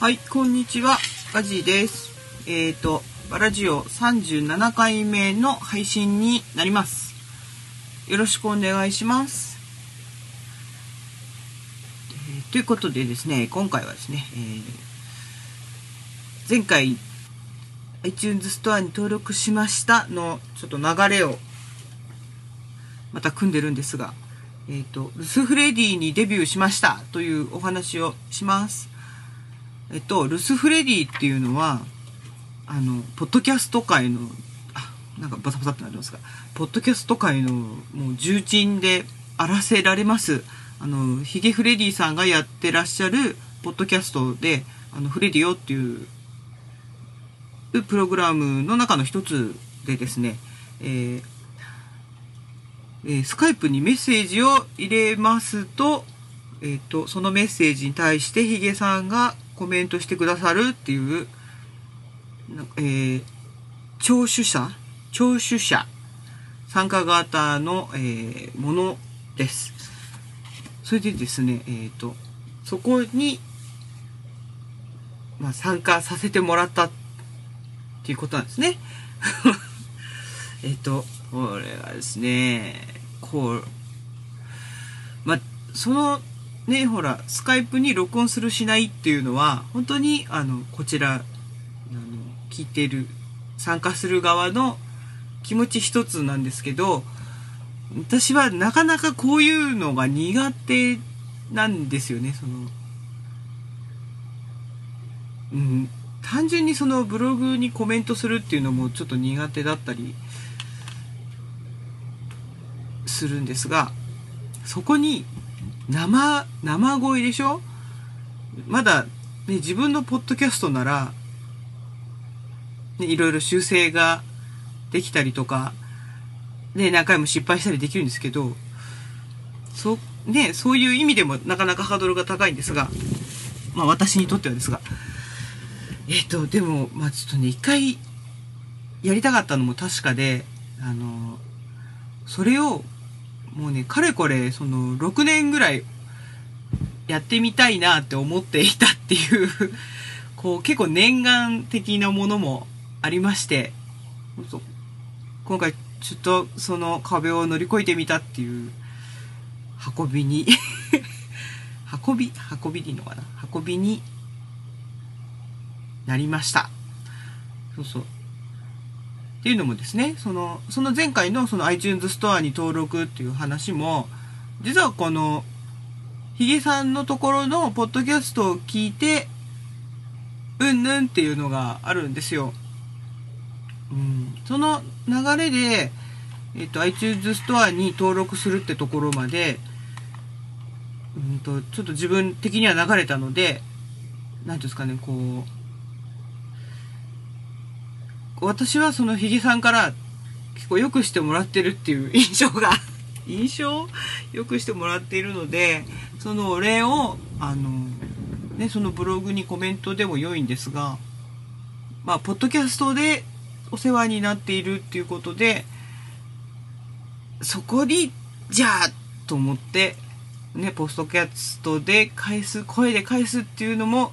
はい、こんにちは。ガジです。えっ、と、バラジオ37回目の配信になります。よろしくお願いします。えーということでですね、今回はですね、えー前回 iTunes ストアに登録しましたのちょっと流れをまた組んでるんですが、えっ、と、ルスフレディにデビューしましたというお話をします。えっと、ルスフレディっていうのは、あの、ポッドキャスト界の、あ、なんかバサバサってなりますが、ポッドキャスト界のもう重鎮であらせられます、あの、ヒゲフレディさんがやってらっしゃるポッドキャストで、あの、フレディオっていうプログラムの中の一つでですね、えーえースカイプにメッセージを入れますと、えっ、と、そのメッセージに対してヒゲさんがコメントしてくださるっていう、えー聴取者聴取者参加型の、えーものです。それでですね、えっ、と、そこに、まあ、参加させてもらったっていうことなんですね。えっと、これはですね、こう、まあ、その、ね、ほら、スカイプに録音するしないっていうのは、本当に、あの、こちら、あの、聞いてる、参加する側の気持ち一つなんですけど、私はなかなかこういうのが苦手なんですよね、その、うん、単純にそのブログにコメントするっていうのもちょっと苦手だったりするんですがそこに生生声でしょ？まだ、ね、自分のポッドキャストなら、ね、いろいろ修正ができたりとか、ね、何回も失敗したりできるんですけどそ,、ね、そういう意味でもなかなかハードルが高いんですが、まあ私にとってはですが。えっ、と、でも、まあちょっとね、一回やりたかったのも確かで、あの、それを、もうね、かれこれ、その、6年ぐらいやってみたいなって思っていたっていう、こう、結構念願的なものもありまして、今回、ちょっとその壁を乗り越えてみたっていう、運びに、運び、運びでいいのかな？運びになりました。そうそう。っていうのもですね、その、その前回のその iTunes ストアに登録っていう話も、実はこの、ヒゲさんのところのポッドキャストを聞いて、うんぬんっていうのがあるんですよ。うん、その流れで、えっ、と、iTunes ストアに登録するってところまで、うんと、ちょっと自分的には流れたので、なんていうんですかね、こう、私はそのヒゲさんから結構良くしてもらってるっていう印象が。印象良くしてもらっているのでそのお礼をあのねそのブログにコメントでも良いんですがまあポッドキャストでお世話になっているっていうことでそこにじゃあと思ってねポストキャストで返す声で返すっていうのも、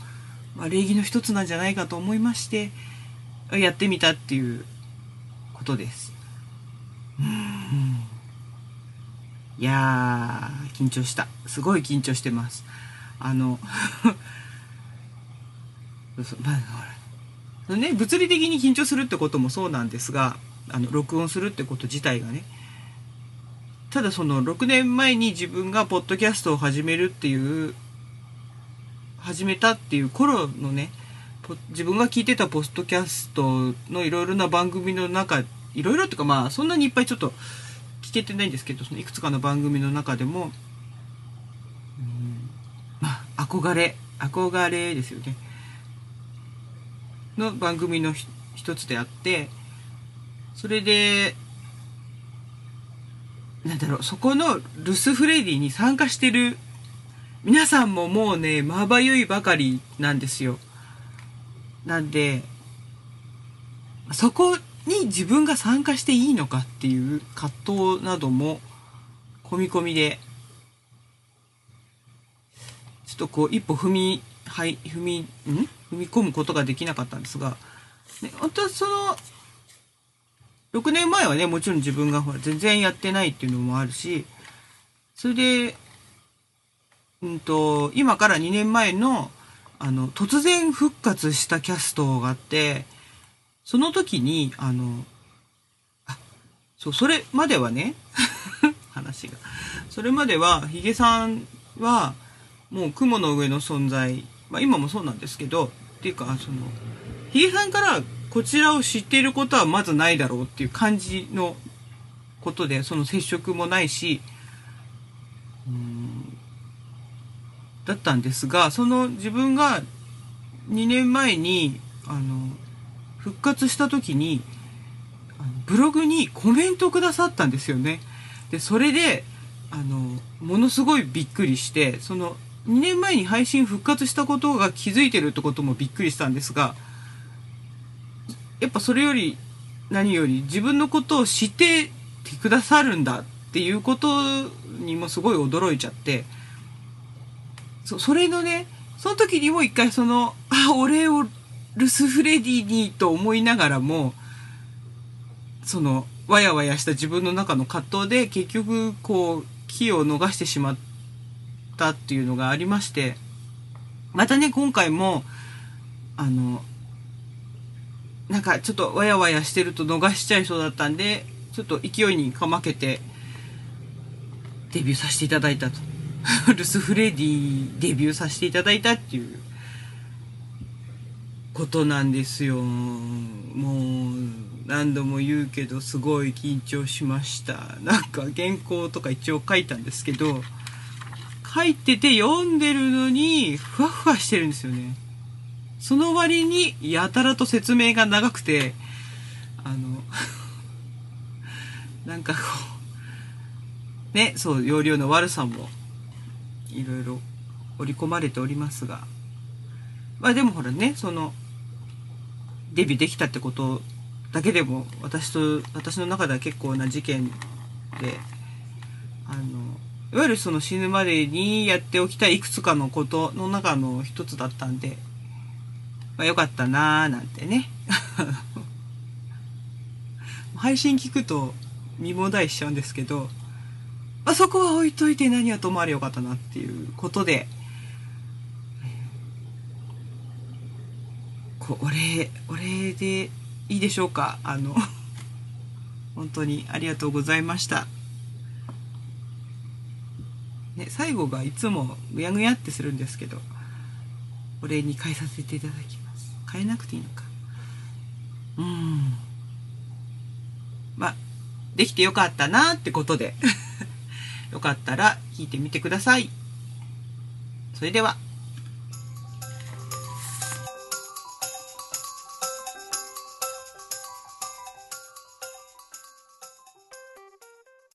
まあ、礼儀の一つなんじゃないかと思いましてやってみたっていうことです。いやー、緊張した。すごい緊張してます。あの、まあ、ほら。ね、物理的に緊張するってこともそうなんですが、あの、録音するってこと自体がね。ただその、6年前に自分がポッドキャストを始めるっていう、始めたっていう頃のね、自分が聞いてたポッドキャストのいろいろな番組の中いろいろっていうかまあそんなにいっぱいちょっと聞けてないんですけどそのいくつかの番組の中でも、まあ憧れ憧れですよね。の番組の一つであってそれでなんだろうそこのルスフレディに参加してる皆さんももうねまばゆいばかりなんですよ。なんで、そこに自分が参加していいのかっていう葛藤なども込み込みで、ちょっとこう一歩踏みはい踏みん？踏み込むことができなかったんですが、ね、本当はその6年前はねもちろん自分がほら全然やってないっていうのもあるしそれでうんと今から2年前のあの突然復活したキャストがあってその時にあのあそうそれまではね 話が。それまではヒゲさんはもう雲の上の存在、まあ、今もそうなんですけどっていうかそのヒゲさんからこちらを知っていることはまずないだろうっていう感じのことでその接触もないしうんだったんですがその自分が2年前にあの復活した時にブログにコメントくださったんですよね。でそれであのものすごいびっくりしてその2年前に配信復活したことが気づいてるってこともびっくりしたんですがやっぱそれより何より自分のことを知っててくださるんだっていうことにもすごい驚いちゃってそそれのねその時にも一回そのあ俺をルスフレディにと思いながらもそのわやわやした自分の中の葛藤で結局こう気を逃してしまったっていうのがありましてまたね今回もあのなんかちょっとわやわやしてると逃しちゃいそうだったんでちょっと勢いにかまけてデビューさせていただいたと。ルス・フレディデビューさせていただいたっていうことなんですよ。もう何度も言うけどすごい緊張しました。なんか原稿とか一応書いたんですけど書いてて読んでるのにふわふわしてるんですよね。その割にやたらと説明が長くてあの なんかこうねそう容量の悪さもいろいろ織り込まれておりますがまあでもほらねそのデビューできたってことだけでも私と私の中では結構な事件であのいわゆるその死ぬまでにやっておきたいいくつかのことの中の一つだったんでまあ、よかったなーなんてね。配信聞くと身もだいしちゃうんですけど、あ、そこは置いといて何はともあれよかったなっていうことで、こお礼お礼でいいでしょうか。あの本当にありがとうございました。ね、最後がいつもぐやぐやってするんですけどお礼に返させていただきます。変えなくていいのか。うん。まできてよかったなってことで。よかったら聞いてみてください。それでは。